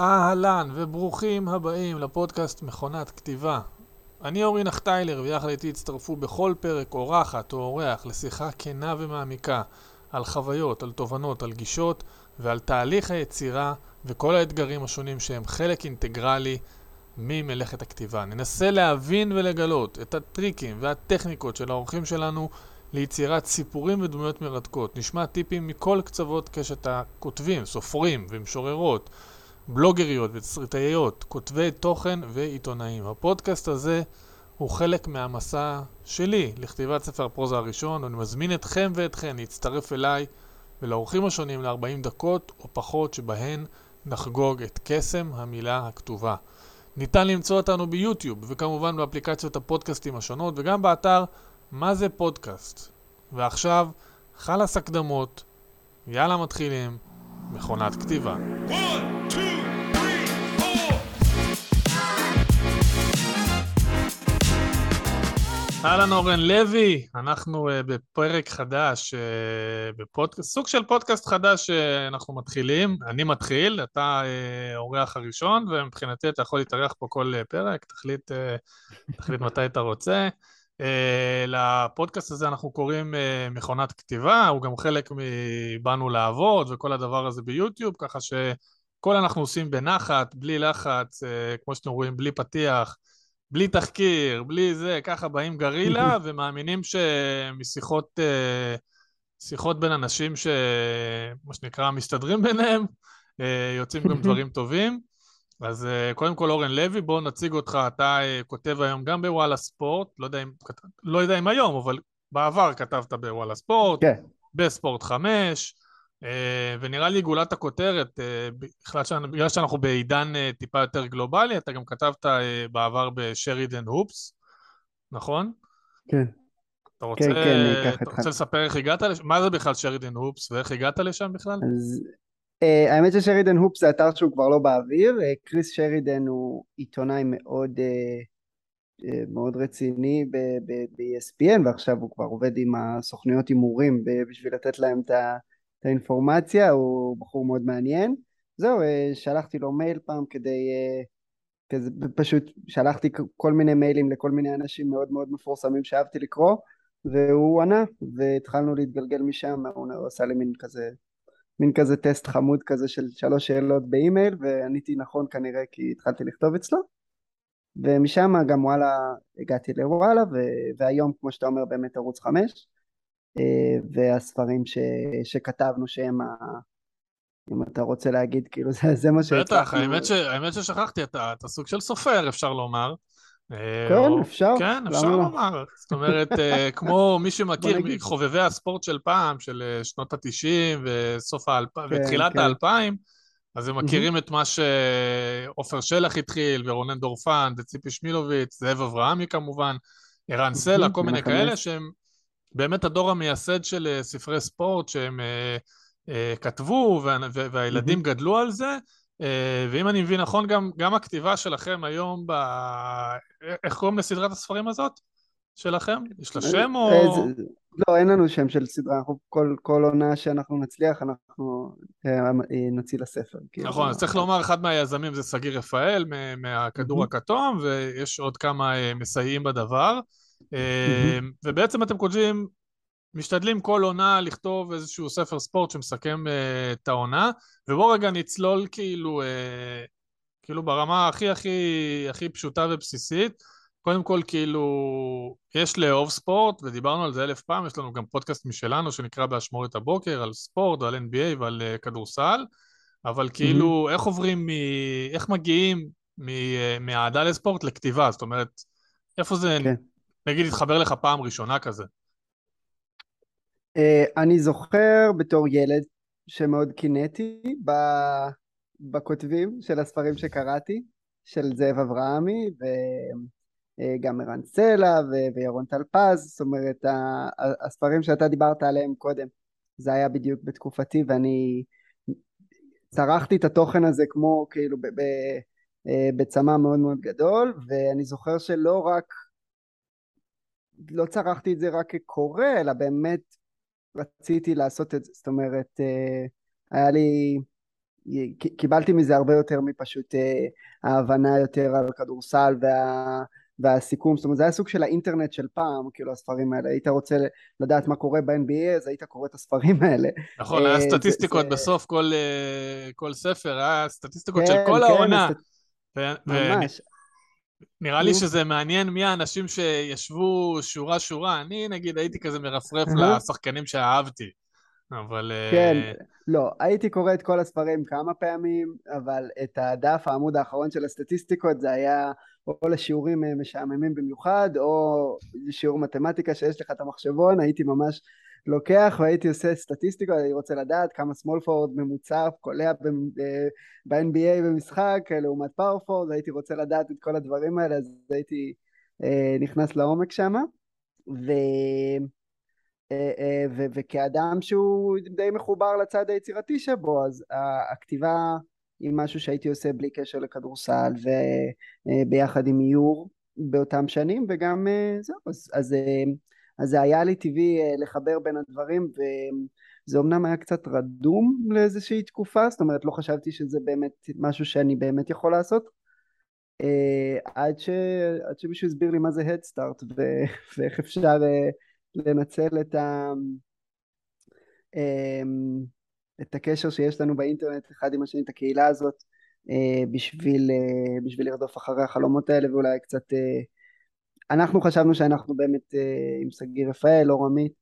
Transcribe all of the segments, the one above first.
אהלן וברוכים הבאים לפודקאסט מכונת כתיבה. אני אורי נחטיילר ויחד איתי הצטרפו בכל פרק אורחת או אורח לשיחה כנה ומעמיקה על חוויות, על תובנות, על גישות ועל תהליך היצירה וכל האתגרים השונים שהם חלק אינטגרלי ממלאכת הכתיבה. ננסה להבין ולגלות את הטריקים והטכניקות של האורחים שלנו ליצירת סיפורים ודמויות מרתקות. נשמע טיפים מכל קצוות קשת הכותבים, סופרים ומשוררות. בלוגריות ותסריטאיות, כותבי תוכן ועיתונאים. הפודקאסט הזה הוא חלק מהמסע שלי לכתיבת ספר הפרוזה הראשון, ואני מזמין אתכם ואתכן להצטרף אליי ולאורחים השונים ל-40 דקות או פחות שבהן נחגוג את קסם המילה הכתובה. ניתן למצוא אותנו ביוטיוב וכמובן באפליקציות הפודקאסטים השונות וגם באתר מה זה פודקאסט. ועכשיו, חלאס הקדמות, יאללה מתחילים, מכונת כתיבה. One, two. אהלן אורן לוי, אנחנו uh, בפרק חדש, uh, בפודקאסט, סוג של פודקאסט חדש שאנחנו uh, מתחילים, אני מתחיל, אתה uh, אורח הראשון, ומבחינתי אתה יכול להתארח פה כל פרק, תחליט, תחליט מתי אתה רוצה. לפודקאסט הזה אנחנו קוראים מכונת כתיבה, הוא גם חלק מ"באנו לעבוד" וכל הדבר הזה ביוטיוב, ככה שכל אנחנו עושים בנחת, בלי לחץ, כמו שאתם רואים, בלי פתיח. בלי תחקיר, בלי זה, ככה באים גרילה ומאמינים שמשיחות אה, שיחות בין אנשים שמה שנקרא מסתדרים ביניהם, אה, יוצאים גם דברים טובים. אז אה, קודם כל אורן לוי, בואו נציג אותך, אתה כותב היום גם בוואלה ספורט, לא יודע אם, לא יודע אם היום, אבל בעבר כתבת בוואלה ספורט, כן. בספורט 5, אה, ונראה לי גולת הכותרת, אה, בגלל שאנחנו בעידן אה, טיפה יותר גלובלי, אתה גם כתבת בעבר בשרידן הופס, נכון? כן. אתה רוצה, כן, כן, אתה רוצה לספר איך הגעת לשם? מה זה בכלל שרידן הופס ואיך הגעת לשם בכלל? אז uh, האמת ששרידן הופס זה אתר שהוא כבר לא באוויר, uh, קריס שרידן הוא עיתונאי מאוד, uh, uh, מאוד רציני ב-ESPN ועכשיו הוא כבר עובד עם הסוכניות הימורים בשביל לתת להם את ה... האינפורמציה, הוא בחור מאוד מעניין. זהו, אה, שלחתי לו מייל פעם כדי, אה, כזה, פשוט שלחתי כל מיני מיילים לכל מיני אנשים מאוד מאוד מפורסמים שאהבתי לקרוא, והוא ענה, והתחלנו להתגלגל משם, הוא עשה לי מין כזה, מין כזה טסט חמוד כזה של שלוש שאלות באימייל, ועניתי נכון כנראה כי התחלתי לכתוב אצלו. ומשם גם וואלה, הגעתי לוואלה, והיום כמו שאתה אומר באמת ערוץ חמש. אה, והספרים ש, שכתבנו שהם ה... אם אתה רוצה להגיד, כאילו זה, זה מה שהצלחנו. בטח, האמת, ש, האמת ששכחתי, אתה, אתה סוג של סופר, אפשר לומר. אה, כן, או, אפשר. כן, אפשר לא? לומר. זאת אומרת, אה, כמו מי שמכיר, חובבי הספורט של פעם, של שנות ה-90 וסוף האלפיים, כן, ותחילת כן. האלפיים, אז הם מכירים את מה שעופר שלח התחיל, ורונן דורפן, וציפי שמילוביץ, זאב אברהמי כמובן, ערן סלע, כל מיני כאלה שהם באמת הדור המייסד של אה, ספרי ספורט שהם uh, uh, כתבו וה, והילדים mm-hmm. גדלו על זה, ואם אני מבין נכון, גם, גם הכתיבה שלכם היום, ב... איך קוראים לסדרת הספרים הזאת? שלכם? יש לה שם או... לא, אין לנו שם של סדרה, אנחנו כל, כל עונה שאנחנו נצליח, אנחנו נוציא לספר. נכון, אז צריך לומר, אחד מהיזמים זה סגיר רפאל מהכדור הכתום, ויש עוד כמה מסייעים בדבר. אמ, ובעצם אתם כותבים, משתדלים כל עונה לכתוב איזשהו ספר ספורט שמסכם אה, את העונה, ובואו רגע נצלול כאילו, אה, כאילו ברמה הכי הכי הכי פשוטה ובסיסית. קודם כל, כאילו, יש לאהוב ספורט, ודיברנו על זה אלף פעם, יש לנו גם פודקאסט משלנו שנקרא באשמורת הבוקר, על ספורט ועל NBA ועל uh, כדורסל, אבל כאילו, mm-hmm. איך עוברים, מ... איך מגיעים מאהדה לספורט לכתיבה? זאת אומרת, איפה זה כן. נגיד התחבר לך פעם ראשונה כזה? Uh, אני זוכר בתור ילד שמאוד קינאתי בכותבים של הספרים שקראתי, של זאב אברהמי וגם ערן סלע וירון טלפז, זאת אומרת הספרים שאתה דיברת עליהם קודם, זה היה בדיוק בתקופתי ואני צרחתי את התוכן הזה כמו כאילו אה, בצמא מאוד מאוד גדול ואני זוכר שלא רק לא צרכתי את זה רק כקורא, אלא באמת רציתי לעשות את זה. זאת אומרת, אה, היה לי קיבלתי מזה הרבה יותר מפשוט אה, ההבנה יותר על כדורסל וה... והסיכום, זאת אומרת זה היה סוג של האינטרנט של פעם, כאילו הספרים האלה, היית רוצה לדעת מה קורה ב-NBA אז היית קורא את הספרים האלה. נכון, היה אה, סטטיסטיקות זה, בסוף כל, כל ספר, היה סטטיסטיקות כן, של כל כן, העונה. ממש. נראה לי שזה מעניין מי האנשים שישבו שורה שורה, אני נגיד הייתי כזה מרפרף לשחקנים שאהבתי. אבל... כן, uh... לא, הייתי קורא את כל הספרים כמה פעמים, אבל את הדף, העמוד האחרון של הסטטיסטיקות, זה היה או לשיעורים אה, משעממים במיוחד, או שיעור מתמטיקה שיש לך את המחשבון, הייתי ממש לוקח והייתי עושה סטטיסטיקות, אני רוצה לדעת כמה small forward ממוצע קולע ב-NBA אה, במשחק לעומת power forward, הייתי רוצה לדעת את כל הדברים האלה, אז הייתי אה, נכנס לעומק שם. ו... אה, אה, ו- וכאדם שהוא די מחובר לצד היצירתי שבו, אז הכתיבה היא משהו שהייתי עושה בלי קשר לכדורסל וביחד עם איור באותם שנים, וגם אה, זהו, אז, אז, אז זה היה לי טבעי לחבר בין הדברים, וזה אמנם היה קצת רדום לאיזושהי תקופה, זאת אומרת לא חשבתי שזה באמת משהו שאני באמת יכול לעשות, עד, ש, עד שמישהו הסביר לי מה זה Head Start ואיך אפשר לנצל את, ה, אמ, את הקשר שיש לנו באינטרנט אחד עם השני, את הקהילה הזאת, אה, בשביל, אה, בשביל לרדוף אחרי החלומות האלה ואולי קצת... אה, אנחנו חשבנו שאנחנו באמת עם שגיא רפאל, אור עמית,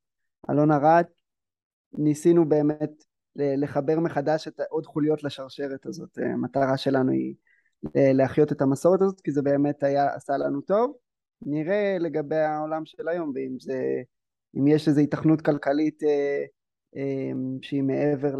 אלון ארד, ניסינו באמת לחבר מחדש את עוד חוליות לשרשרת הזאת. המטרה שלנו היא להחיות את המסורת הזאת, כי זה באמת היה, עשה לנו טוב. נראה לגבי העולם של היום, ואם זה אם יש איזו התכנות כלכלית אה, אה, שהיא מעבר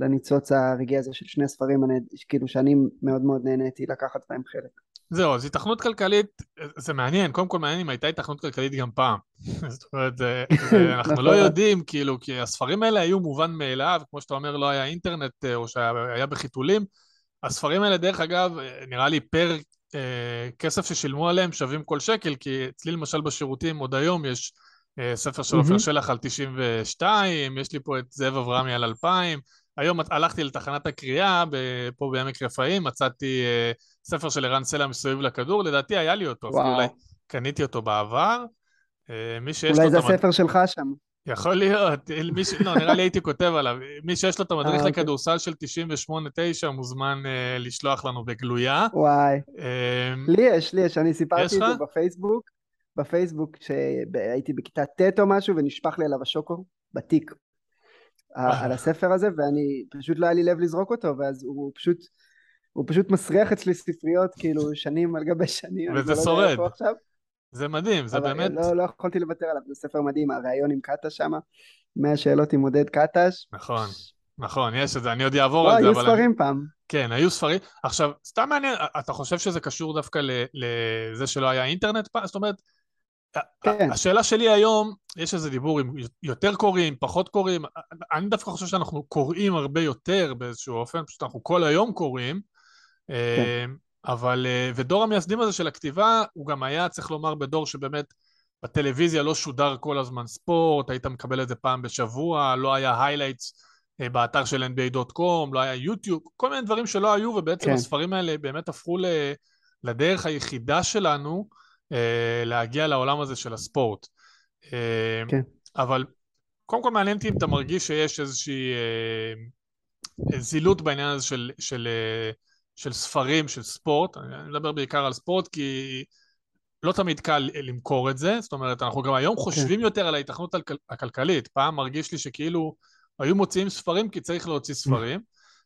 לניצוץ הרגעי הזה של שני ספרים, אני, כאילו שאני מאוד מאוד נהניתי לקחת בהם חלק. זהו, אז התכנות כלכלית, זה מעניין, קודם כל מעניין אם הייתה התכנות כלכלית גם פעם. זאת אומרת, זה, זה, אנחנו לא נכון. יודעים, כאילו, כי הספרים האלה היו מובן מאליו, כמו שאתה אומר, לא היה אינטרנט אה, או שהיה בחיתולים. הספרים האלה, דרך אגב, נראה לי פר אה, כסף ששילמו עליהם שווים כל שקל, כי אצלי למשל בשירותים עוד היום יש אה, ספר של עופר שלח על 92, יש לי פה את זאב אברהמי על 2000. היום הלכתי לתחנת הקריאה פה בעמק רפאים, מצאתי אה, ספר של ערן סלע מסביב לכדור, לדעתי היה לי אותו, אפילו אולי קניתי אותו בעבר. אה, מי שיש אולי זה הספר שלך שם. יכול להיות, מי ש... לא, נראה לי הייתי כותב עליו. מי שיש לו את המדריך אוקיי. לכדורסל של 98-9 מוזמן לשלוח לנו בגלויה. וואי. לי יש, לי יש, אני סיפרתי את זה בפייסבוק. בפייסבוק שהייתי בכיתה ט' או משהו ונשפך לי עליו השוקו בתיק על הספר הזה ואני פשוט לא היה לי לב לזרוק אותו ואז הוא פשוט הוא פשוט מסריח אצלי ספריות כאילו שנים על גבי שנים וזה לא שורד זה מדהים זה באמת לא, לא יכולתי לוותר עליו זה ספר מדהים הריאיון עם קטש שם 100 שאלות עם עודד קטש נכון נכון, יש את זה, אני עוד אעבור לא, על זה, אבל... לא, היו ספרים פעם. כן, היו ספרים. עכשיו, סתם מעניין, אתה חושב שזה קשור דווקא לזה שלא היה אינטרנט פעם? זאת אומרת, כן. השאלה שלי היום, יש איזה דיבור אם יותר קוראים, פחות קוראים, אני דווקא חושב שאנחנו קוראים הרבה יותר באיזשהו אופן, פשוט אנחנו כל היום קוראים, כן. אמ, אבל, אה, ודור המייסדים הזה של הכתיבה, הוא גם היה, צריך לומר, בדור שבאמת בטלוויזיה לא שודר כל הזמן ספורט, היית מקבל את זה פעם בשבוע, לא היה highlights אה, באתר של NBA.com, לא היה יוטיוב, כל מיני דברים שלא היו, ובעצם כן. הספרים האלה באמת הפכו לדרך היחידה שלנו, אה, להגיע לעולם הזה של הספורט. אה, כן. אבל קודם כל מעניין אותי אם אתה מרגיש שיש איזושהי אה, זילות בעניין הזה של, של, של ספרים, של ספורט. אני מדבר בעיקר על ספורט כי לא תמיד קל למכור את זה, זאת אומרת, אנחנו גם היום כן. חושבים יותר על ההתכנות הכלכלית. פעם מרגיש לי שכאילו היו מוציאים ספרים כי צריך להוציא ספרים.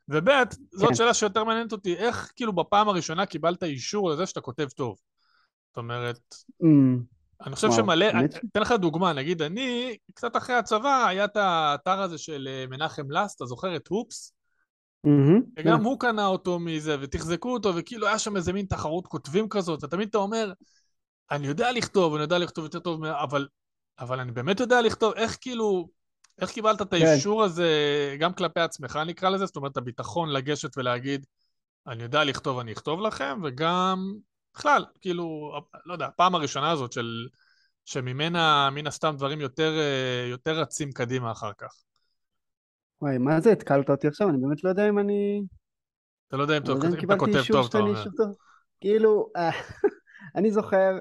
וב', זאת כן. שאלה שיותר מעניינת אותי, איך כאילו בפעם הראשונה קיבלת אישור לזה שאתה כותב טוב? זאת אומרת, mm. אני חושב שמלא, אני אתן לך דוגמה, נגיד אני, קצת אחרי הצבא, היה את האתר הזה של אה, מנחם לס, אתה זוכר את הופס? Mm-hmm. וגם yeah. הוא קנה אותו מזה, ותחזקו אותו, וכאילו היה שם איזה מין תחרות כותבים כזאת, ותמיד אתה אומר, אני יודע לכתוב, אני יודע לכתוב יותר טוב, אבל, אבל אני באמת יודע לכתוב, איך כאילו, איך קיבלת את כן. האישור הזה, גם כלפי עצמך נקרא לזה, זאת אומרת, הביטחון לגשת ולהגיד, אני יודע לכתוב, אני אכתוב לכם, וגם בכלל, כאילו, לא יודע, הפעם הראשונה הזאת של, שממנה, מן הסתם, דברים יותר, אה, יותר רצים קדימה אחר כך. וואי, מה זה התקלת אותי עכשיו? אני באמת לא יודע אם אני... אתה לא יודע אם לא יודע אם אתה כותב טוב, אתה אומר. טוב. כאילו, אה, אני זוכר,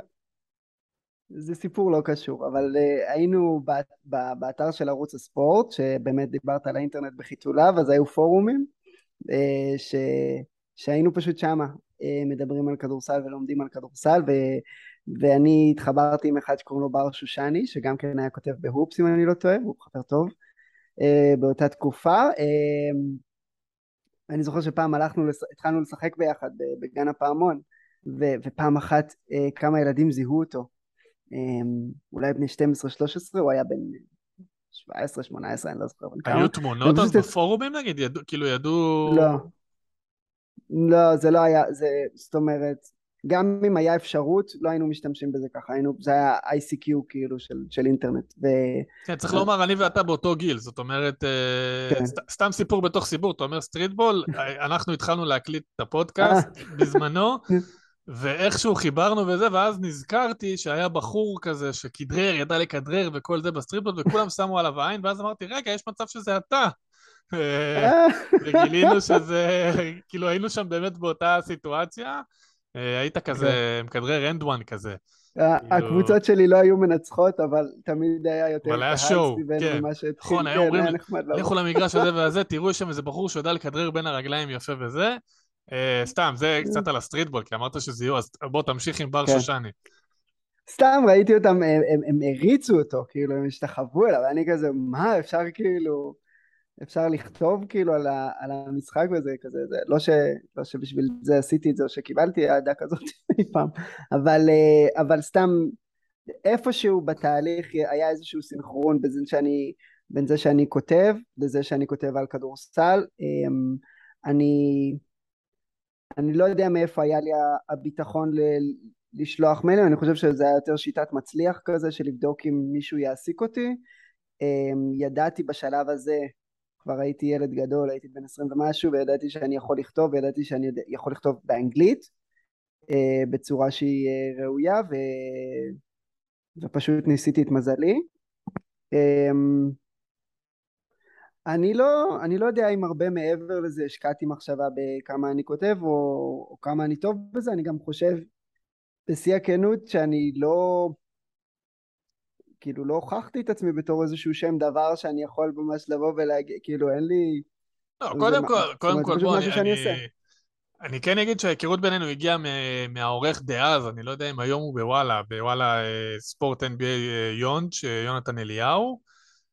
זה סיפור לא קשור, אבל אה, היינו ב- ב- באתר של ערוץ הספורט, שבאמת דיברת על האינטרנט בחיתוליו, אז היו פורומים, אה, ש... שהיינו פשוט שמה, מדברים על כדורסל ולומדים על כדורסל, ו... ואני התחברתי עם אחד שקוראים לו בר שושני, שגם כן היה כותב בהופס אם אני לא טועה, הוא חבר טוב, אה, באותה תקופה. אה, אני זוכר שפעם הלכנו. התחלנו לשחק ביחד ב- בגן הפעמון, ו... ופעם אחת אה, כמה ילדים זיהו אותו, אה, אולי בני 12-13, הוא היה בן 17-18, אני לא זוכר. היו תמונות אז בפורומים נגיד? כאילו ידעו... לא. לא, זה לא היה, זה, זאת אומרת, גם אם היה אפשרות, לא היינו משתמשים בזה ככה, היינו, זה היה ICQ כאילו של, של אינטרנט, ו... כן, צריך לומר, אני ואתה באותו גיל, זאת אומרת, אה, כן. סת- סתם סיפור בתוך סיפור, אתה אומר streetball, אה, אנחנו התחלנו להקליט את הפודקאסט בזמנו, ואיכשהו חיברנו וזה, ואז נזכרתי שהיה בחור כזה שכדרר, ידע לכדרר וכל זה ב streetball, וכולם שמו עליו עין, ואז אמרתי, רגע, יש מצב שזה אתה. וגילינו שזה, כאילו היינו שם באמת באותה סיטואציה, אה, היית כזה מכדרר And One כזה. הקבוצות שלי לא היו מנצחות, אבל תמיד היה יותר אבל היה show, כן. ממה שהתחיל, נכון, היו כן, אומרים, נחמד לבוא. לכו למגרש הזה והזה, תראו, שם איזה בחור שיודע לכדרר בין הרגליים יפה וזה. אה, סתם, זה קצת על הסטריטבול, כי אמרת שזה יהיו, אז בוא תמשיך עם בר כן. שושני. סתם ראיתי אותם, הם הריצו אותו, כאילו, הם השתחוו אליו, ואני כזה, מה, אפשר כאילו, אפשר לכתוב כאילו על, ה, על המשחק וזה, כזה, זה, לא, ש, לא שבשביל זה עשיתי את זה, או שקיבלתי אהדה כזאת אי פעם, אבל, אה, אבל סתם, איפשהו בתהליך היה איזשהו סינכרון בין שאני, בין זה שאני כותב, לזה שאני כותב על כדורסל, אמ, אני, אני לא יודע מאיפה היה לי הביטחון ל... לשלוח מיילים, אני חושב שזה היה יותר שיטת מצליח כזה של לבדוק אם מישהו יעסיק אותי. אמ, ידעתי בשלב הזה, כבר הייתי ילד גדול, הייתי בן עשרים ומשהו, וידעתי שאני יכול לכתוב, וידעתי שאני יכול לכתוב באנגלית, אה, בצורה שהיא אה, ראויה, ו... ופשוט ניסיתי את מזלי. אמ, אני לא, אני לא יודע אם הרבה מעבר לזה השקעתי מחשבה בכמה אני כותב או, או כמה אני טוב בזה, אני גם חושב בשיא הכנות שאני לא, כאילו לא הוכחתי את עצמי בתור איזשהו שם דבר שאני יכול ממש לבוא ולהגיד, כאילו אין לי, לא, קודם מה- כל, זאת קודם כל, בוא, משהו אני, שאני אני. אני כן אגיד שההיכרות בינינו הגיעה מהעורך דאז, אני לא יודע אם היום הוא בוואלה, בוואלה אה, ספורט NBA אה, יונד, שיונתן אליהו.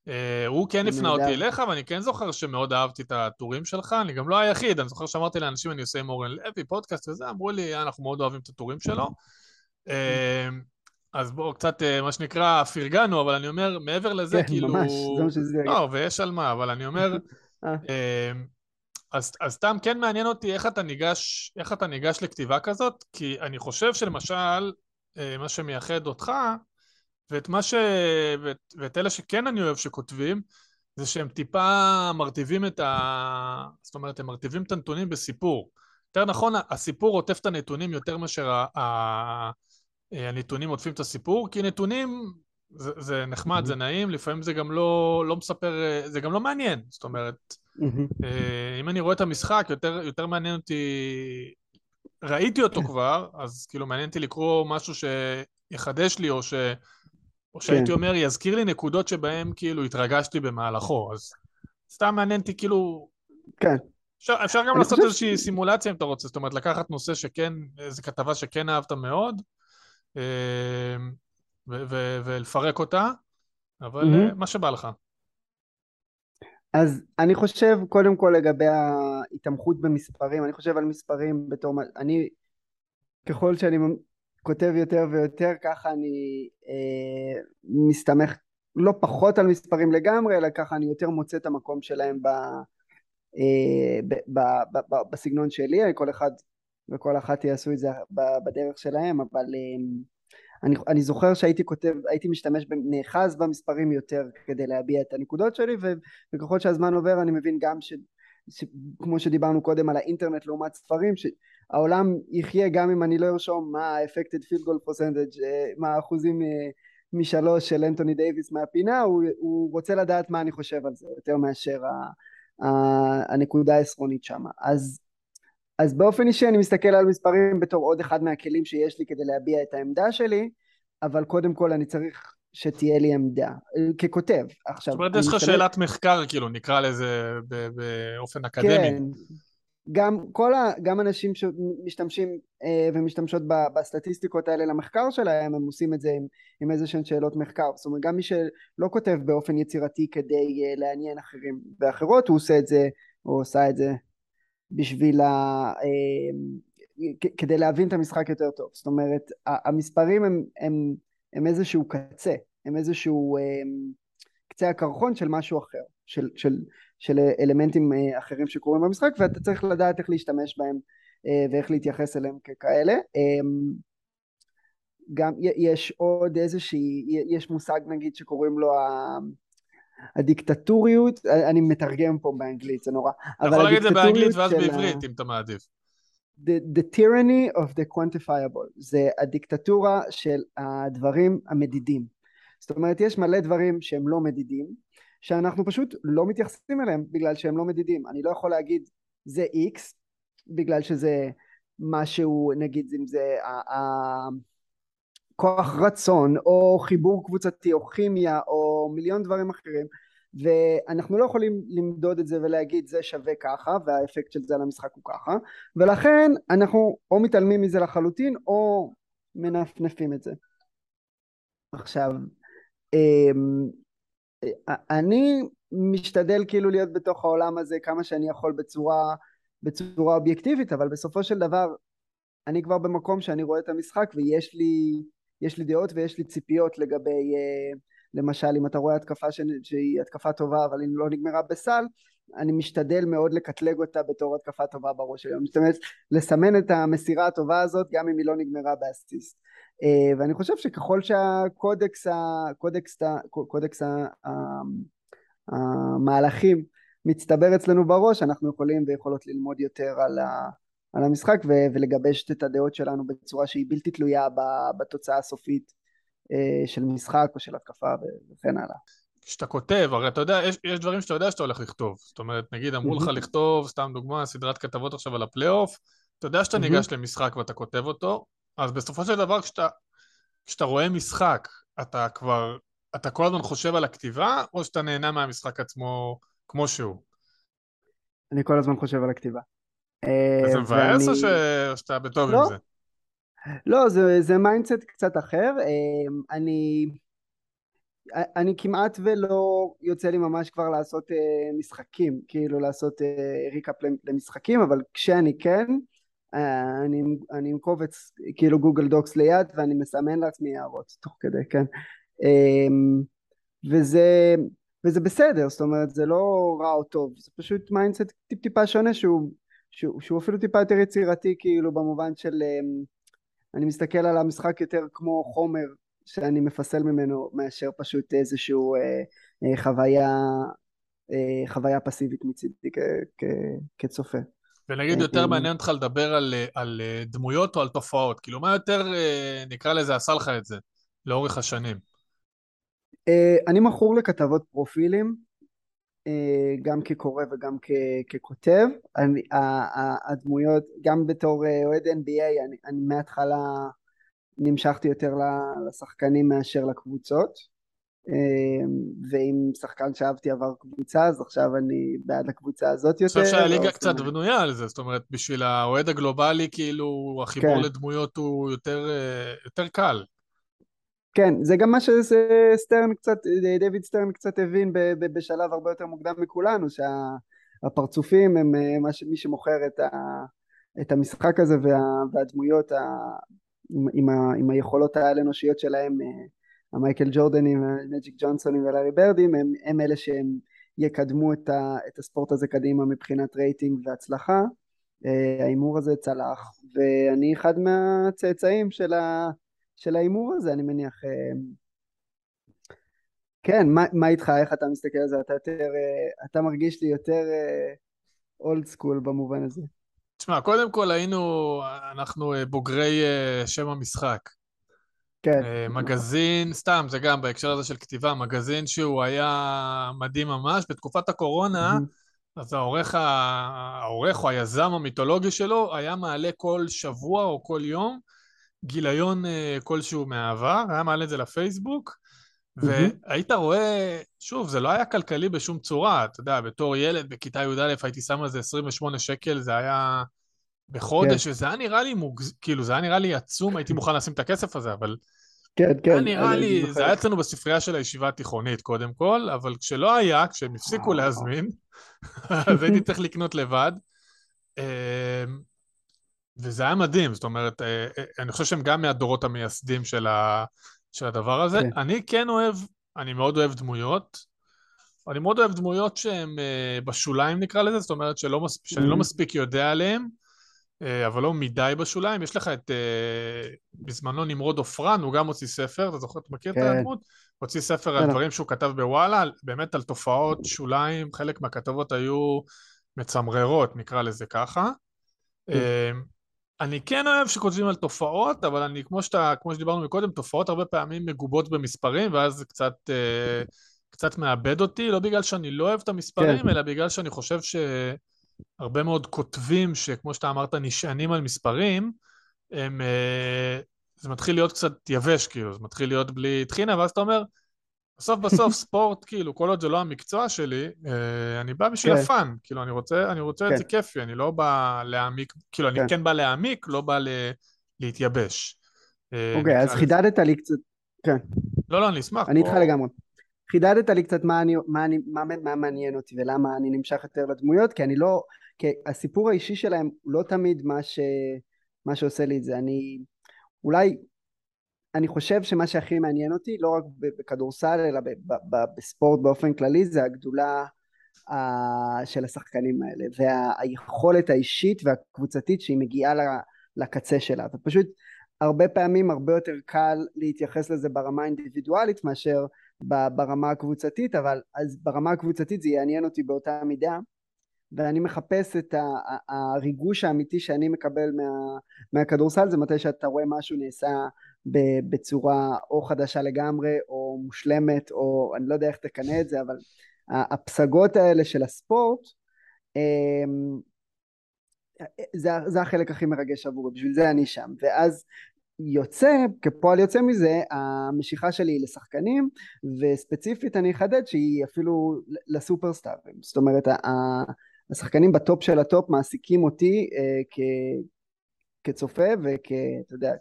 אה, הוא כן הפנה. אותי אליך, ואני כן זוכר שמאוד אהבתי את הטורים שלך, אני גם לא היחיד, אני זוכר שאמרתי לאנשים, אני עושה עם אורן לוי, פודקאסט וזה, אמרו לי, "אה, אנחנו מאוד אוהבים את הטורים שלו. אז בואו, קצת, אה, מה שנקרא, פרגנו, אבל אני אומר, מעבר לזה, כן, כאילו... ממש, זה מה שזה. לא, ויש על מה, אבל אני אומר, אה. אה, אז, אז סתם כן מעניין אותי איך אתה ניגש, איך אתה ניגש לכתיבה כזאת, כי אני חושב שלמשל, אה, מה שמייחד אותך, ואת מה ש... ואת, ואת אלה שכן אני אוהב שכותבים, זה שהם טיפה מרטיבים את ה... זאת אומרת, הם מרטיבים את הנתונים בסיפור. יותר נכון, הסיפור עוטף את הנתונים יותר מאשר ה... ה... הנתונים עוטפים את הסיפור, כי נתונים זה, זה נחמד, זה נעים, לפעמים זה גם לא, לא מספר, זה גם לא מעניין. זאת אומרת, מהמם. אה, אם אני רואה את המשחק, יותר, יותר מעניין אותי... ראיתי אותו כבר, אז כאילו מעניין אותי לקרוא משהו שיחדש לי, או, ש... או שהייתי כן. אומר, יזכיר לי נקודות שבהן כאילו התרגשתי במהלכו. אז סתם מעניין אותי כאילו... כן. אפשר, אפשר גם לעשות חושב איזושהי סימולציה אם אתה רוצה, זאת אומרת, לקחת נושא שכן, איזו כתבה שכן אהבת מאוד, אה, ולפרק אותה, אבל. אה, מה שבא לך. אז אני חושב קודם כל לגבי ההתמחות במספרים, אני חושב על מספרים בתור, אני ככל שאני כותב יותר ויותר ככה אני אה, מסתמך לא פחות על מספרים לגמרי אלא ככה אני יותר מוצא את המקום שלהם ב, אה, ב, ב, ב, ב, בסגנון שלי, כל אחד וכל אחת יעשו את זה בדרך שלהם אבל אה, אני, אני זוכר שהייתי כותב, הייתי משתמש, נאחז במספרים יותר כדי להביע את הנקודות שלי וככל שהזמן עובר אני מבין גם ש, ש, כמו שדיברנו קודם על האינטרנט לעומת ספרים, שהעולם יחיה גם אם אני לא ארשום מה ה-affected field goal percentage, אה, מה האחוזים אה, משלוש של אנטוני דייוויס מהפינה, הוא, הוא רוצה לדעת מה אני חושב על זה יותר מאשר ה, הנקודה העשרונית שם. אז, אז באופן אישי אני מסתכל על מספרים בתור עוד אחד מהכלים שיש לי כדי להביע את העמדה שלי, אבל קודם כל אני צריך שתהיה לי עמדה, ככותב. עכשיו, זאת אומרת, יש לך משתמש... שאלת מחקר, כאילו, נקרא לזה באופן אקדמי. כן, גם כל ה... גם אנשים שמשתמשים אה, ומשתמשות ב, בסטטיסטיקות האלה למחקר שלהם, הם עושים את זה עם, עם איזה שהן שאלות מחקר. זאת אומרת, גם מי שלא כותב באופן יצירתי כדי אה, לעניין אחרים ואחרות, הוא עושה את זה, או עושה את זה בשביל ה... אה, כדי להבין את המשחק יותר טוב. זאת אומרת, המספרים הם, הם, הם איזשהו קצה, הם איזשהו... אה, קצה הקרחון של משהו אחר, של, של, של אלמנטים אה, אחרים שקורים במשחק ואתה צריך לדעת איך להשתמש בהם אה, ואיך להתייחס אליהם ככאלה. אמ, גם יש עוד איזושהי, יש מושג נגיד שקוראים לו הדיקטטוריות, אני מתרגם פה באנגלית, זה נורא. אתה יכול להגיד את זה באנגלית ואז בעברית, אם אתה מעדיף. The, the tyranny of the quantifiable, זה הדיקטטורה של הדברים המדידים. זאת אומרת, יש מלא דברים שהם לא מדידים, שאנחנו פשוט לא מתייחסים אליהם בגלל שהם לא מדידים. אני לא יכול להגיד זה X, בגלל שזה משהו, נגיד אם זה כוח רצון, או חיבור קבוצתי, או כימיה, או מיליון דברים אחרים, ואנחנו לא יכולים למדוד את זה ולהגיד זה שווה ככה, והאפקט של זה על המשחק הוא ככה, ולכן אנחנו או מתעלמים מזה לחלוטין, או מנפנפים את זה. עכשיו, אמ, אני משתדל כאילו להיות בתוך העולם הזה כמה שאני יכול בצורה, בצורה אובייקטיבית, אבל בסופו של דבר אני כבר במקום שאני רואה את המשחק ויש לי, לי דעות ויש לי ציפיות לגבי, אה, למשל אם אתה רואה התקפה ש... שהיא התקפה טובה אבל היא לא נגמרה בסל, אני משתדל מאוד לקטלג אותה בתור התקפה טובה בראש שלי, אני משתמש לסמן את המסירה הטובה הזאת גם אם היא לא נגמרה באסיסט. אה, ואני חושב שככל שהקודקס הקודקס, קודקס המהלכים מצטבר אצלנו בראש אנחנו יכולים ויכולות ללמוד יותר על, ה, על המשחק ו, ולגבש את הדעות שלנו בצורה שהיא בלתי תלויה בתוצאה הסופית של משחק או של התקפה וכן הלאה. כשאתה כותב, הרי אתה יודע, יש, יש דברים שאתה יודע שאתה הולך לכתוב. זאת אומרת, נגיד אמרו לך לכתוב, סתם דוגמה, סדרת כתבות עכשיו על הפלייאוף, אתה יודע שאתה ניגש למשחק ואתה כותב אותו, אז בסופו של דבר כשאתה, כשאתה רואה משחק, אתה כבר, אתה כל הזמן חושב על הכתיבה, או שאתה נהנה מהמשחק עצמו כמו שהוא? אני כל הזמן חושב על הכתיבה. זה מבאס ואני... או שאתה בטוב לא. עם זה? לא, זה, זה mindset קצת אחר. אני, אני כמעט ולא יוצא לי ממש כבר לעשות משחקים, כאילו לעשות recap למשחקים, אבל כשאני כן, אה, אני, אני עם קובץ כאילו Google Docs ליד ואני מסמן לעצמי הערות תוך כדי, כן? אמ, וזה, וזה בסדר, זאת אומרת זה לא רע או טוב, זה פשוט mindset טיפ טיפה שונה שהוא, שהוא, שהוא אפילו טיפה יותר יצירתי כאילו במובן של אמ, אני מסתכל על המשחק יותר כמו חומר שאני מפסל ממנו מאשר פשוט איזשהו אה, אה, חוויה, אה, חוויה פסיבית מצידי כצופה. ונגיד יותר מעניין אותך לדבר על, על דמויות או על תופעות? כאילו, מה יותר, אה, נקרא לזה, עשה לך את זה לאורך השנים? אה, אני מכור לכתבות פרופילים, אה, גם כקורא וגם ככותב. אני, הדמויות, גם בתור אוהד NBA, אני, אני מההתחלה נמשכתי יותר לשחקנים מאשר לקבוצות. אמ, ואם שחקן שאהבתי עבר קבוצה, אז עכשיו אני בעד הקבוצה הזאת יותר. אני חושב שהליגה קצת בנויה על זה, זאת אומרת, בשביל האוהד הגלובלי, כאילו, החיבור כן. לדמויות הוא יותר, אה, יותר קל. כן, זה גם מה שסטרן קצת, דיוויד סטרן קצת הבין בשלב הרבה יותר מוקדם מכולנו, שהפרצופים הם מי שמוכר את, ה, את המשחק הזה וה, והדמויות ה, עם, ה, עם היכולות העל אנושיות שלהם אה, המייקל ג'ורדנים, המג'יק ג'ונסונים ולארי ברדים הם, הם אלה שהם יקדמו את, ה, את הספורט הזה קדימה מבחינת רייטינג והצלחה. אה, ההימור הזה צלח ואני אחד מהצאצאים של, ה, של ההימור הזה אני מניח. אה, כן, מה, מה איתך? איך אתה מסתכל על זה? אתה יותר, אה, אתה מרגיש לי יותר אולד סקול במובן הזה. תשמע, קודם כל היינו, אנחנו בוגרי שם המשחק. כן. אה, מגזין, סתם, זה גם בהקשר הזה של כתיבה, מגזין שהוא היה מדהים ממש. בתקופת הקורונה, אז העורך, העורך או היזם המיתולוגי שלו היה מעלה כל שבוע או כל יום גיליון אה, כלשהו מהעבר, היה מעלה את זה לפייסבוק, והיית רואה, שוב, זה לא היה כלכלי בשום צורה, אתה יודע, בתור ילד בכיתה י"א הייתי שם על זה 28 שקל, זה היה בחודש, כן. וזה היה נראה לי מוגז... כאילו, זה היה נראה לי עצום, הייתי מוכן לשים את הכסף הזה, אבל... כן, כן. היה נראה לי, זה היה אצלנו בספרייה של הישיבה התיכונית קודם כל, אבל כשלא היה, כשהם הפסיקו להזמין, אז הייתי צריך לקנות לבד. וזה היה מדהים, זאת אומרת, אה, אה, אני חושב שהם גם מהדורות המייסדים של, ה, של הדבר הזה. כן. אני כן אוהב, אני מאוד אוהב דמויות. אני מאוד אוהב דמויות שהן אה, בשוליים נקרא לזה, זאת אומרת שלא מס, שאני לא mm-hmm. מספיק יודע עליהן, אבל לא מדי בשוליים. יש לך את, בזמנו נמרוד עופרן, הוא גם הוציא ספר, אתה זוכר, אתה מכיר כן. את הדמות? הוציא ספר על דברים שהוא כתב בוואלה, באמת על תופעות שוליים, חלק מהכתבות היו מצמררות, נקרא לזה ככה. אני כן אוהב שכותבים על תופעות, אבל אני, כמו, שאתה, כמו שדיברנו מקודם, תופעות הרבה פעמים מגובות במספרים, ואז זה קצת, אה, קצת מאבד אותי, לא בגלל שאני לא אוהב את המספרים, כן. אלא בגלל שאני חושב שהרבה מאוד כותבים, שכמו שאתה אמרת, נשענים על מספרים, הם, אה, זה מתחיל להיות קצת יבש, כאילו, זה מתחיל להיות בלי טחינה, ואז אתה אומר, בסוף בסוף ספורט, כאילו, כל עוד זה לא המקצוע שלי, אה, אני בא בשביל כן. הפאן, כאילו, אני רוצה, אני רוצה כן. את זה כיפי, אני לא בא להעמיק, כאילו, כן. אני כן בא להעמיק, לא בא ל... להתייבש. אה, אוקיי, אז חידדת לי קצת, כן. לא, לא, אני אשמח. אני איתך לגמרי. חידדת לי קצת מה, אני, מה, אני, מה, מה מעניין אותי ולמה אני נמשך יותר לדמויות, כי אני לא, כי הסיפור האישי שלהם הוא לא תמיד מה, ש, מה שעושה לי את זה. אני, אולי אני חושב שמה שהכי מעניין אותי, לא רק בכדורסל, אלא בספורט באופן כללי, זה הגדולה של השחקנים האלה, והיכולת האישית והקבוצתית שהיא מגיעה לקצה שלה. ופשוט הרבה פעמים הרבה יותר קל להתייחס לזה ברמה האינדיבידואלית מאשר ברמה הקבוצתית, אבל אז ברמה הקבוצתית זה יעניין אותי באותה מידה. ואני מחפש את הריגוש האמיתי שאני מקבל מה, מהכדורסל זה מתי שאתה רואה משהו נעשה בצורה או חדשה לגמרי או מושלמת או אני לא יודע איך תקנא את זה אבל הפסגות האלה של הספורט אמ, זה, זה החלק הכי מרגש עבורי בשביל זה אני שם ואז יוצא, כפועל יוצא מזה, המשיכה שלי היא לשחקנים, וספציפית אני אחדד שהיא אפילו לסופרסטארים. זאת אומרת, השחקנים ב top של ה top מעסיקים אותי אה, כ, כצופה וכ... אתה יודע,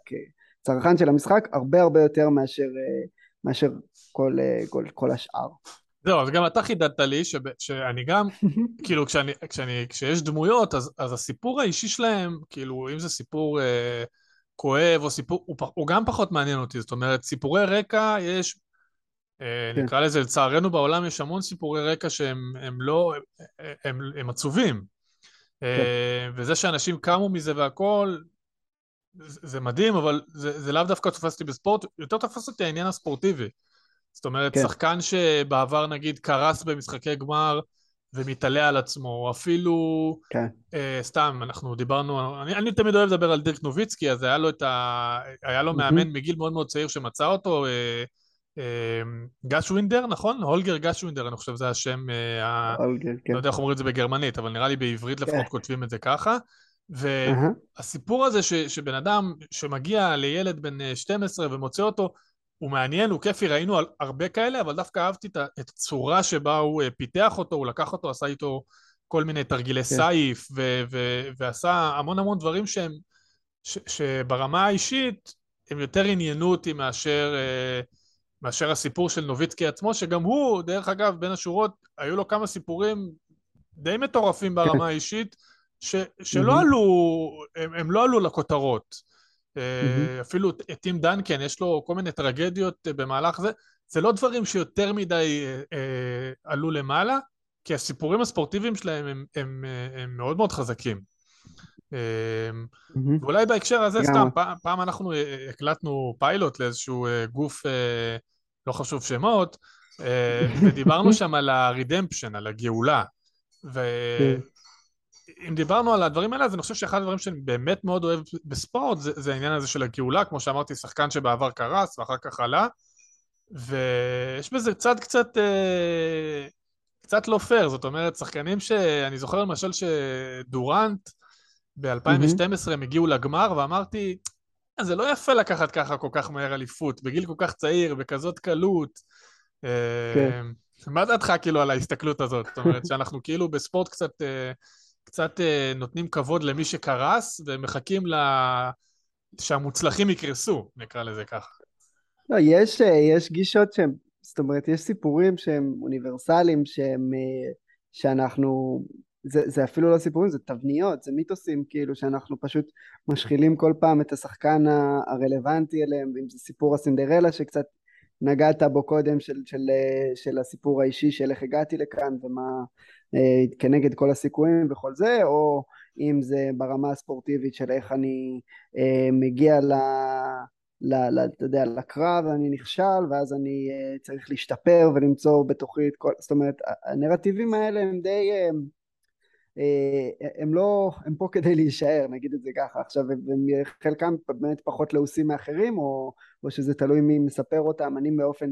כצרכן של המשחק הרבה הרבה יותר מאשר, אה, מאשר כל, אה, כל, כל השאר. זהו, אז גם אתה חידדת לי שב, שאני גם, כאילו כשאני, כשאני, כשיש דמויות, אז, אז הסיפור האישי שלהם, כאילו אם זה סיפור אה, כואב או סיפור, הוא, הוא גם פחות מעניין אותי, זאת אומרת, סיפורי רקע יש אה, כן. נקרא לזה, לצערנו בעולם יש המון סיפורי רקע שהם הם לא, הם, הם הם עצובים. כן. אה, וזה שאנשים קמו מזה והכול, זה, זה מדהים, אבל זה, זה לאו דווקא תופס אותי בספורט, יותר תופס אותי העניין הספורטיבי. זאת אומרת, כן. שחקן שבעבר נגיד קרס במשחקי גמר ומתעלה על עצמו, או אפילו, כן. אה, סתם, אנחנו דיברנו, אני, אני תמיד אוהב לדבר על דירק נוביצקי, אז היה לו את ה... היה לו מאמן מגיל מאוד מאוד צעיר שמצא אותו, אה, אמ, גש ווינדר, נכון? הולגר גש ווינדר, אני חושב זה השם, אה, הולגר, כן. לא יודע איך אומרים את זה בגרמנית, אבל נראה לי בעברית לפחות כן. כותבים את זה ככה. והסיפור הזה ש, שבן אדם שמגיע לילד בן 12 אה, ומוצא אותו, הוא מעניין, הוא כיפי, ראינו הרבה כאלה, אבל דווקא אהבתי את הצורה שבה הוא אה, פיתח אותו, הוא לקח אותו, עשה איתו כל מיני תרגילי כן. סייף, ו- ו- ועשה המון המון דברים שהם, ש- שברמה האישית הם יותר עניינו אותי מאשר... Uh, מאשר הסיפור של נוביצקי עצמו, שגם הוא, דרך אגב, בין השורות, היו לו כמה סיפורים די מטורפים ברמה האישית, ש, שלא עלו, הם, הם לא עלו לכותרות. Mm-hmm. אפילו טים דנקן, יש לו כל מיני טרגדיות אה, במהלך זה, זה לא דברים שיותר מדי אה, אה, עלו למעלה, כי הסיפורים הספורטיביים שלהם הם, הם, הם, הם מאוד מאוד חזקים. Mm-hmm. ואולי בהקשר הזה, סתם, פעם, פעם אנחנו הקלטנו פיילוט לאיזשהו גוף לא חשוב שמות, אה, ודיברנו שם על הרידמפשן, על הגאולה. ואם דיברנו על הדברים האלה, אז אני חושב שאחד הדברים שאני באמת מאוד אוהב בספורט, זה, זה העניין הזה של הגאולה, כמו שאמרתי, שחקן שבעבר קרס ואחר כך עלה, ויש בזה צד קצת, אה, קצת לא פייר, זאת אומרת, שחקנים שאני זוכר למשל שדורנט ב-2012 הם הגיעו לגמר, ואמרתי, אה, זה לא יפה לקחת ככה כל כך מהר אליפות, בגיל כל כך צעיר, בכזאת קלות. כן. אה, מה דעתך כאילו על ההסתכלות הזאת? זאת אומרת שאנחנו כאילו בספורט קצת, קצת נותנים כבוד למי שקרס, ומחכים ל... שהמוצלחים יקרסו, נקרא לזה ככה. לא, יש, יש גישות שהן, זאת אומרת, יש סיפורים שהם אוניברסליים, שהם, שאנחנו זה, זה אפילו לא סיפורים, זה תבניות, זה מיתוסים כאילו שאנחנו פשוט משחילים כל פעם את השחקן הרלוונטי אליהם, ואם זה סיפור הסינדרלה שקצת נגעת בו קודם של, של, של הסיפור האישי של איך הגעתי לכאן ומה אה, כנגד כל הסיכויים וכל זה, או אם זה ברמה הספורטיבית של איך אני אה, מגיע ל... ל, ל, אתה יודע, לקרב ואני נכשל ואז אני uh, צריך להשתפר ולמצוא בתוכי את כל, זאת אומרת הנרטיבים האלה הם די, uh, אה, הם לא, הם פה כדי להישאר, נגיד את זה ככה. עכשיו, הם חלקם באמת פחות לעוסים מאחרים, או, או שזה תלוי מי מספר אותם. אני באופן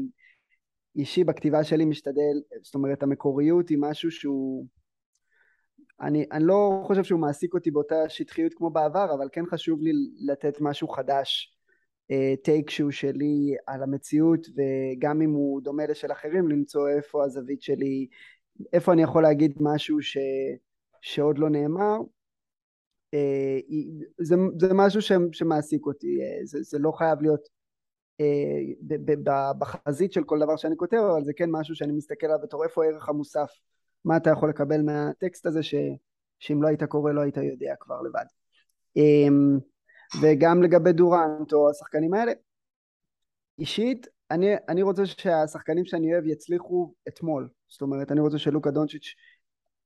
אישי בכתיבה שלי משתדל, זאת אומרת, המקוריות היא משהו שהוא... אני, אני לא חושב שהוא מעסיק אותי באותה שטחיות כמו בעבר, אבל כן חשוב לי לתת משהו חדש, טייק uh, שהוא שלי על המציאות, וגם אם הוא דומה לשל אחרים, למצוא איפה הזווית שלי, איפה אני יכול להגיד משהו ש... שעוד לא נאמר, אה, זה, זה משהו ש, שמעסיק אותי, אה, זה, זה לא חייב להיות אה, בחזית של כל דבר שאני כותב, אבל זה כן משהו שאני מסתכל עליו בתור איפה הערך המוסף, מה אתה יכול לקבל מהטקסט הזה ש, שאם לא היית קורא לא היית יודע כבר לבד. וגם לגבי דורנט או השחקנים האלה, אישית אני, אני רוצה שהשחקנים שאני אוהב יצליחו אתמול, זאת אומרת אני רוצה שלוקה דונצ'יץ'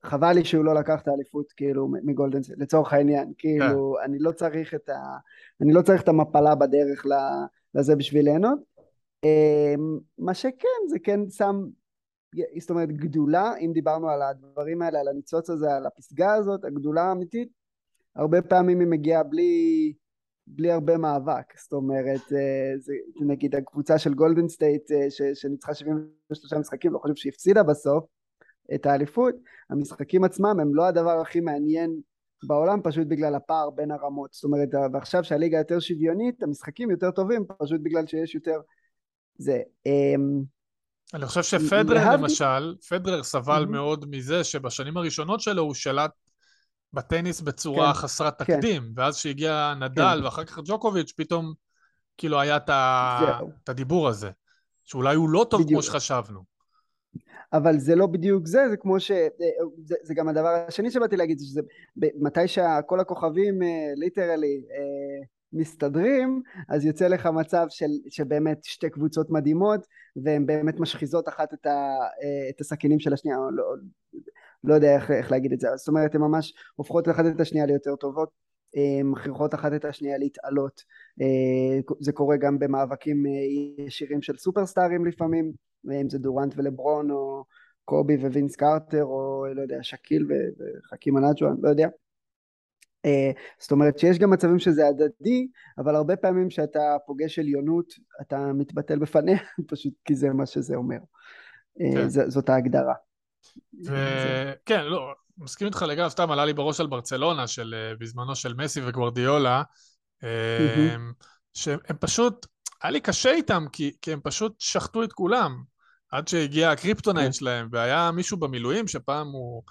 חבל לי שהוא לא לקח את האליפות כאילו מגולדן לצורך העניין כאילו yeah. אני לא צריך את ה... אני לא צריך את המפלה בדרך לזה בשביל ליהנות אמ, מה שכן זה כן שם זאת אומרת גדולה אם דיברנו על הדברים האלה על הניצוץ הזה על הפסגה הזאת הגדולה האמיתית הרבה פעמים היא מגיעה בלי בלי הרבה מאבק זאת אומרת אה, זה נגיד הקבוצה של גולדן סטייט אה, שניצחה 73 משחקים לא חושב שהיא הפסידה בסוף את האליפות, המשחקים עצמם הם לא הדבר הכי מעניין בעולם פשוט בגלל הפער בין הרמות, זאת אומרת ועכשיו שהליגה יותר שוויונית המשחקים יותר טובים פשוט בגלל שיש יותר זה. אמ, אני חושב שפדרר. למשל, פדרר סבל. מאוד מזה שבשנים הראשונות שלו הוא שלט בטניס בצורה כן, חסרת כן. תקדים, כן. ואז שהגיע נדל כן. ואחר כך ג'וקוביץ', פתאום כאילו היה. את הדיבור הזה, שאולי הוא לא טוב בדיוק. כמו שחשבנו. אבל זה לא בדיוק זה, זה כמו ש... זה, זה גם הדבר השני שבאתי להגיד, שזה מתי שכל הכוכבים ליטרלי uh, uh, מסתדרים, אז יוצא לך מצב של, שבאמת שתי קבוצות מדהימות, והן באמת משחיזות אחת את, ה, את הסכינים של השנייה, לא, לא יודע איך, איך להגיד את זה, זאת אומרת הן ממש הופכות אחת את השנייה ליותר טובות. מכריחות אחת את השנייה להתעלות זה קורה גם במאבקים ישירים של סופרסטארים לפעמים אם זה דורנט ולברון או קובי ווינס קרטר או לא יודע שקיל וחכים ענג'ואן לא יודע אה, זאת אומרת שיש גם מצבים שזה הדדי אבל הרבה פעמים כשאתה פוגש עליונות אתה מתבטל בפניה פשוט כי זה מה שזה אומר אה, כן. זאת ההגדרה כן לא מסכים איתך לגמרי סתם עלה לי בראש על ברצלונה של אה, בזמנו של מסי וגוורדיולה שהם פשוט היה לי קשה איתם, כי, כי הם פשוט שחטו את כולם. עד שהגיע הקריפטונייט כן. שלהם, והיה מישהו במילואים שפעם הוא,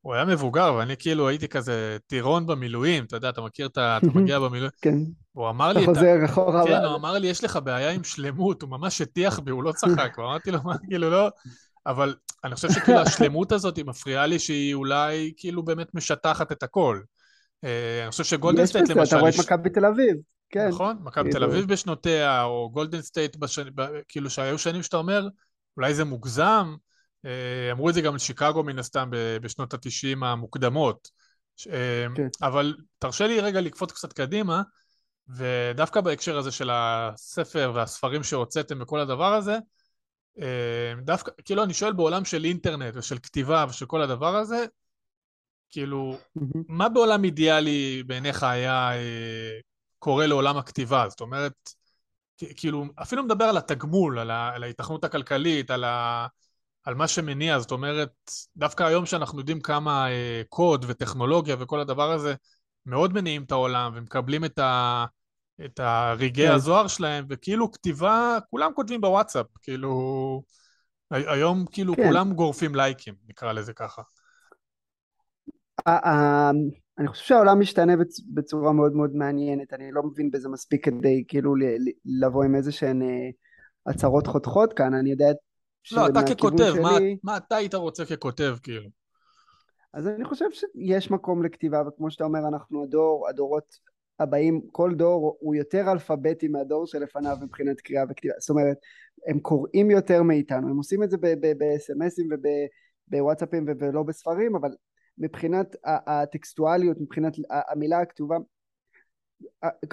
הוא היה מבוגר, ואני כאילו הייתי כזה טירון במילואים, אתה יודע, אתה מכיר את ה... אתה מגיע במילואים. כן. הוא אמר לי... אתה חוזר אחורה. כן, הוא אמר לי, יש לך בעיה עם שלמות, הוא ממש הטיח בי, הוא לא צחק, ואמרתי לו, מה, כאילו, לא... אבל אני חושב שכאילו השלמות הזאת היא מפריעה לי שהיא אולי כאילו באמת משטחת את הכל. אה, אני חושב שגולדנסטייט למשל... אתה רואה את מכבי תל אביב. כן. נכון? מכבי תל אביב בשנותיה, או גולדן סטייט, כאילו שהיו שנים שאתה אומר, אולי זה מוגזם, אה, אמרו את זה גם על שיקגו מן הסתם בשנות התשעים המוקדמות. אה, כן. אבל תרשה לי רגע לקפוץ קצת קדימה, ודווקא בהקשר הזה של הספר והספרים שהוצאתם וכל הדבר הזה, אה, דווקא, כאילו אני שואל בעולם של אינטרנט ושל כתיבה ושל כל הדבר הזה, כאילו, mm-hmm. מה בעולם אידיאלי בעיניך היה קורה לעולם הכתיבה, זאת אומרת, כאילו, אפילו מדבר על התגמול, על, ה, על ההיתכנות הכלכלית, על, ה, על מה שמניע, זאת אומרת, דווקא היום שאנחנו יודעים כמה אה, קוד וטכנולוגיה וכל הדבר הזה מאוד מניעים את העולם ומקבלים את, ה, את הרגעי כן. הזוהר שלהם, וכאילו כתיבה, כולם כותבים בוואטסאפ, כאילו, היום כאילו כן. כולם גורפים לייקים, נקרא לזה ככה. אני חושב שהעולם משתנה בצורה מאוד מאוד מעניינת, אני לא מבין בזה מספיק כדי כאילו לבוא עם איזה שהן אה, הצהרות חותכות כאן, אני יודע לא, אתה ככותב, שלי... מה, מה אתה היית רוצה ככותב, כאילו? אז אני חושב שיש מקום לכתיבה, וכמו שאתה אומר, אנחנו הדור, הדורות הבאים, כל דור הוא יותר אלפביתי מהדור שלפניו מבחינת קריאה וכתיבה, זאת אומרת, הם קוראים יותר מאיתנו, הם עושים את זה בסמסים ובוואטסאפים ולא בספרים, אבל מבחינת הטקסטואליות, מבחינת המילה הכתובה,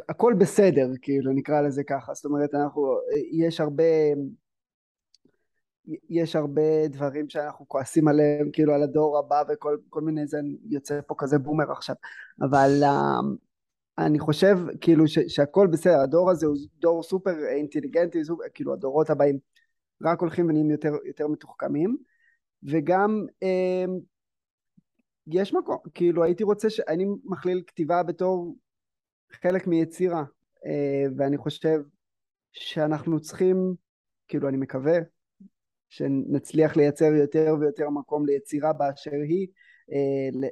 הכל בסדר, כאילו, נקרא לזה ככה, זאת אומרת, אנחנו, יש הרבה יש הרבה דברים שאנחנו כועסים עליהם, כאילו על הדור הבא וכל מיני זה, יוצא פה כזה בומר עכשיו, אבל uh, אני חושב כאילו ש, שהכל בסדר, הדור הזה הוא דור סופר אינטליגנטי, סופר, כאילו הדורות הבאים רק הולכים ונהיים יותר, יותר מתוחכמים, וגם uh, יש מקום, כאילו הייתי רוצה, ש... אני מכליל כתיבה בתור חלק מיצירה, uh, ואני חושב שאנחנו צריכים, כאילו אני מקווה, שנצליח לייצר יותר ויותר מקום ליצירה באשר היא אה,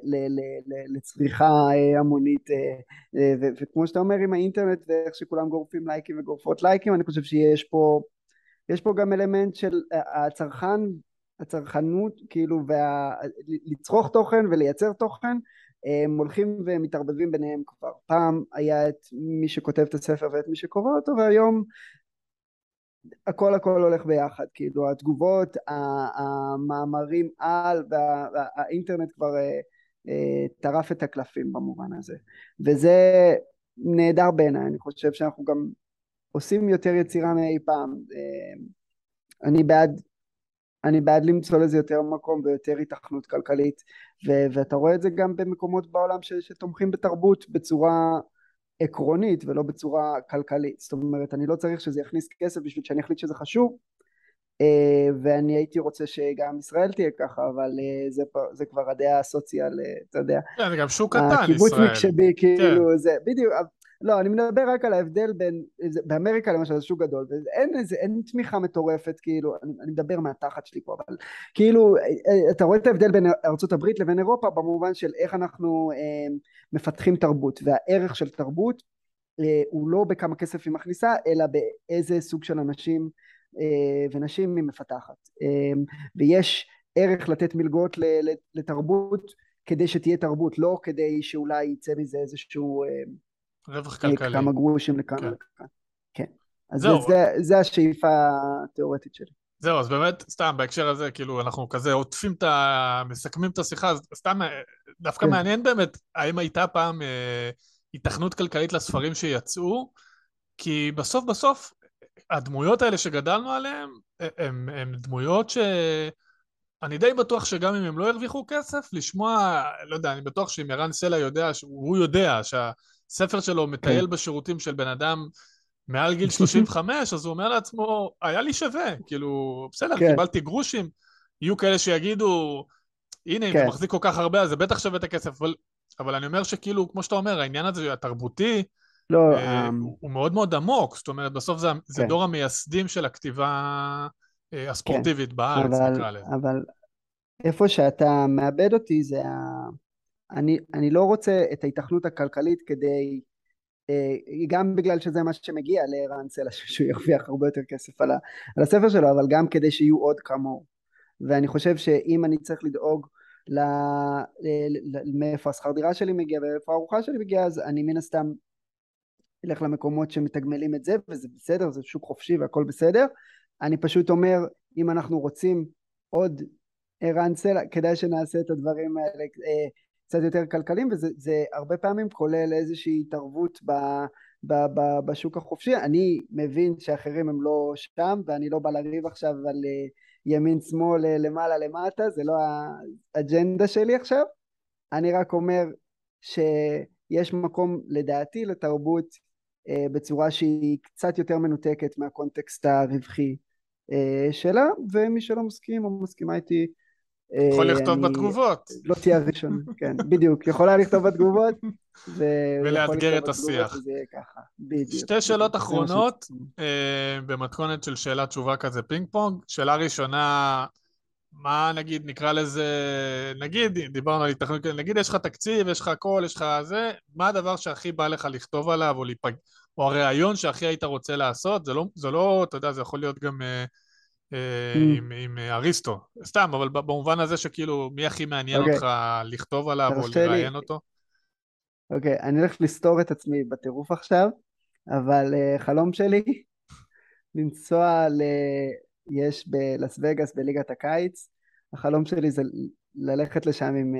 לצריכה אה, המונית אה, וכמו שאתה אומר עם האינטרנט ואיך שכולם גורפים לייקים וגורפות לייקים אני חושב שיש פה יש פה גם אלמנט של הצרכן הצרכנות כאילו וה... לצרוך תוכן ולייצר תוכן הם הולכים ומתערבבים ביניהם כבר. פעם היה את מי שכותב את הספר ואת מי שקורא אותו והיום הכל הכל הולך ביחד, כאילו התגובות, המאמרים על והאינטרנט כבר אה, אה, טרף את הקלפים במובן הזה. וזה נהדר בעיניי, אני חושב שאנחנו גם עושים יותר יצירה מאי פעם. אה, אני בעד אני בעד למצוא לזה יותר מקום ויותר התכנות כלכלית ו- ואתה רואה את זה גם במקומות בעולם ש- שתומכים בתרבות בצורה עקרונית ולא בצורה כלכלית. זאת אומרת אני לא צריך שזה יכניס כסף בשביל שאני אחליט שזה חשוב אה, ואני הייתי רוצה שגם ישראל תהיה ככה אבל אה, זה, זה כבר הדעה הסוציאל אה, אתה יודע. כן, זה גם שוק קטן ישראל. הקיבוצניק שבי כאילו כן. זה בדיוק לא אני מדבר רק על ההבדל בין באמריקה למשל זה שוק גדול ואין איזה אין תמיכה מטורפת כאילו אני, אני מדבר מהתחת שלי פה אבל כאילו אתה רואה את ההבדל בין הברית לבין אירופה במובן של איך אנחנו אה, מפתחים תרבות והערך של תרבות אה, הוא לא בכמה כסף היא מכניסה אלא באיזה סוג של אנשים אה, ונשים היא מפתחת. אה, ויש ערך לתת מלגות לתרבות כדי שתהיה תרבות לא כדי שאולי יצא מזה איזשהו רווח כלכלי. כמה גרושים לכאן כן. ולכאן כן. אז זה, זה, זה השאיפה התיאורטית שלי. זהו, אז באמת, סתם, בהקשר הזה, כאילו, אנחנו כזה עוטפים את ה... מסכמים את השיחה, אז סתם, דווקא כן. מעניין באמת, האם הייתה פעם אה, התכנות כלכלית לספרים שיצאו, כי בסוף בסוף, הדמויות האלה שגדלנו עליהן, הן דמויות ש... אני די בטוח שגם אם הם לא הרוויחו כסף, לשמוע, לא יודע, אני בטוח שאם ערן סלע יודע, הוא יודע שהספר שלו מטייל כן. בשירותים של בן אדם מעל גיל 35, אז הוא אומר לעצמו, היה לי שווה, כאילו, בסדר, כן. קיבלתי גרושים, יהיו כאלה שיגידו, הנה, אם כן. אתה מחזיק כל כך הרבה, אז זה בטח שווה את הכסף, אבל, אבל אני אומר שכאילו, כמו שאתה אומר, העניין הזה התרבותי, לא, אה, um... הוא, מאוד מאוד עמוק, זאת אומרת, בסוף זה, זה כן. דור המייסדים של הכתיבה אה, הספורטיבית כן. בארץ, אבל, נקרא לזה. אבל איפה שאתה מאבד אותי זה ה... אני, אני לא רוצה את ההיתכנות הכלכלית כדי אה, גם בגלל שזה מה שמגיע לערן סלע שהוא ירוויח הרבה יותר כסף על, ה, על הספר שלו אבל גם כדי שיהיו עוד כמוהו. ואני חושב שאם אני צריך לדאוג ל, מאיפה השכר דירה שלי מגיע ואיפה הארוחה שלי מגיעה אז אני מן הסתם אלך למקומות שמתגמלים את זה וזה בסדר זה שוק חופשי והכל בסדר. אני פשוט אומר אם אנחנו רוצים עוד ערן סלע כדאי שנעשה את הדברים האלה אה, קצת יותר כלכליים וזה הרבה פעמים כולל איזושהי התערבות ב, ב, ב, בשוק החופשי. אני מבין שאחרים הם לא שם ואני לא בא לריב עכשיו על אה, ימין שמאל אה, למעלה למטה זה לא האג'נדה שלי עכשיו. אני רק אומר שיש מקום לדעתי לתרבות אה, בצורה שהיא קצת יותר מנותקת מהקונטקסט הרווחי שאלה, ומי שלא מסכים או מסכימה איתי, יכול לכתוב אני... בתגובות. לא תהיה הראשון, כן, בדיוק. יכולה לכתוב בתגובות. ו... ולאתגר את השיח. שתי שאלות אחרונות, אה, במתכונת של שאלה תשובה כזה פינג פונג. שאלה ראשונה, מה נגיד, נקרא לזה, נגיד, דיברנו על התכנות, נגיד יש לך תקציב, יש לך הכל, יש לך זה, מה הדבר שהכי בא לך לכתוב עליו, או, להיפג... או הרעיון שהכי היית רוצה לעשות? זה לא, זה לא, אתה יודע, זה יכול להיות גם... אה, אה, mm. עם, עם אה, אריסטו, סתם, אבל במובן הזה שכאילו, מי הכי מעניין okay. אוקיי. אותך לכתוב עליו או לראיין אותו? אוקיי, okay, אני הולך לסתור את עצמי בטירוף עכשיו, אבל אה, חלום שלי, לנסוע ל... יש בלאס וגאס בליגת הקיץ, החלום שלי זה ללכת לשם עם,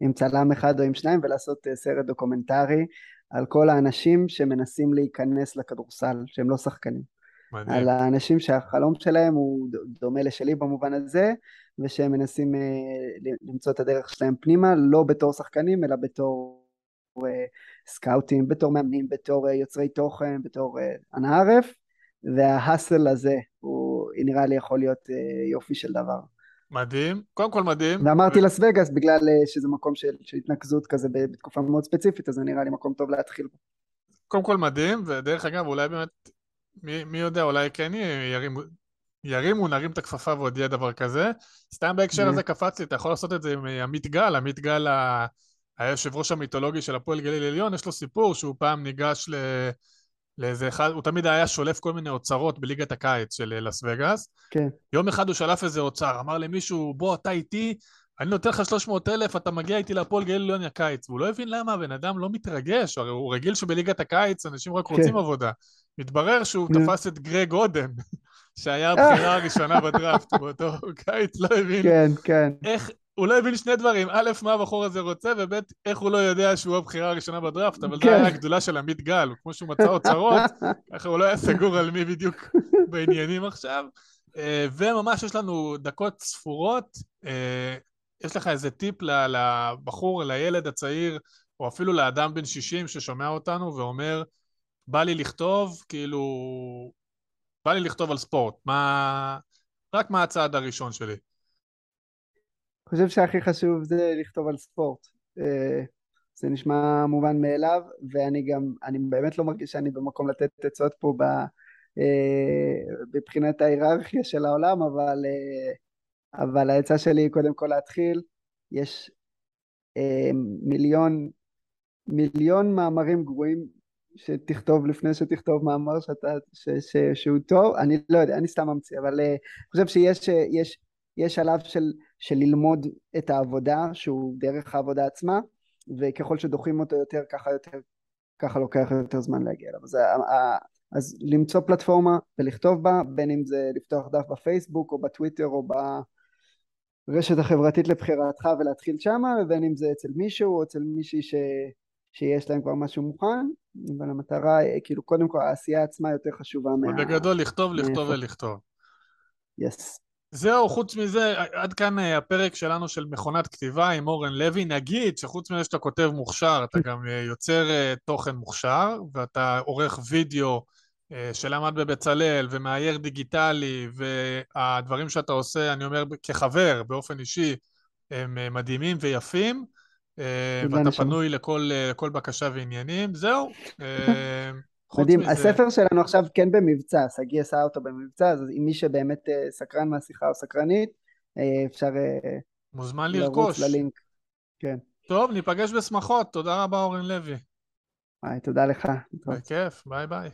עם צלם אחד או עם שניים ולעשות סרט דוקומנטרי על כל האנשים שמנסים להיכנס לכדורסל, שהם לא שחקנים. מדהים. על האנשים שהחלום שלהם הוא דומה לשלי במובן הזה, ושהם מנסים אה, למצוא את הדרך שלהם פנימה, לא בתור שחקנים, אלא בתור אה, סקאוטים, בתור מאמנים, בתור אה, יוצרי תוכן, בתור אנא ערף, וההאסל הזה הוא נראה לי יכול להיות יופי של דבר. מדהים, קודם כל מדהים. ואמרתי ו... לס וגאס בגלל שזה מקום של, של התנקזות כזה בתקופה מאוד ספציפית, אז זה נראה לי מקום טוב להתחיל בו. קודם כל מדהים, ודרך אגב אולי באמת מי, מי יודע, אולי כן ירימו, ירימו, נרים את הכפפה ועוד יהיה דבר כזה. סתם בהקשר הזה קפץ לי, אתה יכול לעשות את זה עם עמית גל, עמית גל היושב ראש המיתולוגי של הפועל גליל עליון, יש לו סיפור שהוא פעם ניגש ל... לאיזה אחד, הוא תמיד היה שולף כל מיני אוצרות בליגת הקיץ של לס וגאס. כן. יום אחד הוא שלף איזה אוצר, אמר למישהו, בוא, אתה איתי, אני נותן לך 300 אלף, אתה מגיע איתי להפועל גליל עליון הקיץ. והוא לא הבין למה הבן אדם לא מתרגש, הרי הוא רגיל שבליגת הקיץ אנשים רק רוצים כן. עבודה. מתברר שהוא תפס את גרג אודן, שהיה הבחירה הראשונה בדראפט באותו קיץ, לא הבין. כן, כן. איך, הוא לא הבין שני דברים, א', מה הבחור הזה רוצה, וב', איך הוא לא יודע שהוא הבחירה הראשונה בדראפט, אבל כן. זו הייתה הגדולה של עמית גל, כמו שהוא מצא אוצרות, ככה הוא לא היה סגור על מי בדיוק בעניינים עכשיו. אה, וממש יש לנו דקות ספורות, אה, יש לך איזה טיפ לבחור, לילד הצעיר, או אפילו לאדם בן 60 ששומע אותנו ואומר, בא לי לכתוב, כאילו, בא לי לכתוב על ספורט, מה... רק מה הצעד הראשון שלי. אני חושב שהכי חשוב זה לכתוב על ספורט. אה, זה נשמע מובן מאליו, ואני גם, אני באמת לא מרגיש שאני במקום לתת עצות פה ב, אה, מבחינת ההיררכיה של העולם, אבל, אה, אבל העצה שלי היא קודם כל להתחיל. יש מיליון, מיליון מאמרים גרועים שתכתוב לפני שתכתוב מאמר שאתה, ש, ש, שהוא טוב, אני לא יודע, אני סתם ממציא, אבל אני uh, חושב שיש יש, יש שלב של, של ללמוד את העבודה שהוא דרך העבודה עצמה, וככל שדוחים אותו יותר ככה יותר, ככה לוקח יותר זמן להגיע אליו. אז, אז למצוא פלטפורמה ולכתוב בה, בין אם זה לפתוח דף בפייסבוק או בטוויטר או ברשת החברתית לבחירתך ולהתחיל שמה, ובין אם זה אצל מישהו או אצל מישהי ש... שיש להם כבר משהו מוכן, אבל המטרה, כאילו קודם כל העשייה עצמה יותר חשובה מה... בגדול לכתוב, לכתוב ולכתוב. יס. זהו, חוץ מזה, עד כאן אה, הפרק שלנו של מכונת כתיבה עם אורן לוי. נגיד שחוץ מזה שאתה כותב מוכשר, אתה גם אה, יוצר אה, תוכן מוכשר, ואתה עורך וידאו שלמד בבצלאל ומאייר דיגיטלי, והדברים שאתה עושה, אני אומר כחבר, באופן אישי, הם מדהימים ויפים. אה, ואתה פנוי לכל, אה, לכל בקשה ועניינים, זהו. אה, מדהים, מזה... הספר שלנו עכשיו כן במבצע, שגיא עשה אותו במבצע, אז אם מי שבאמת סקרן מהשיחה או סקרנית, אפשר מוזמן לרכוש. ללינק. כן. טוב, ניפגש בשמחות, תודה רבה אורן לוי. ביי, תודה לך. בכיף, ביי ביי.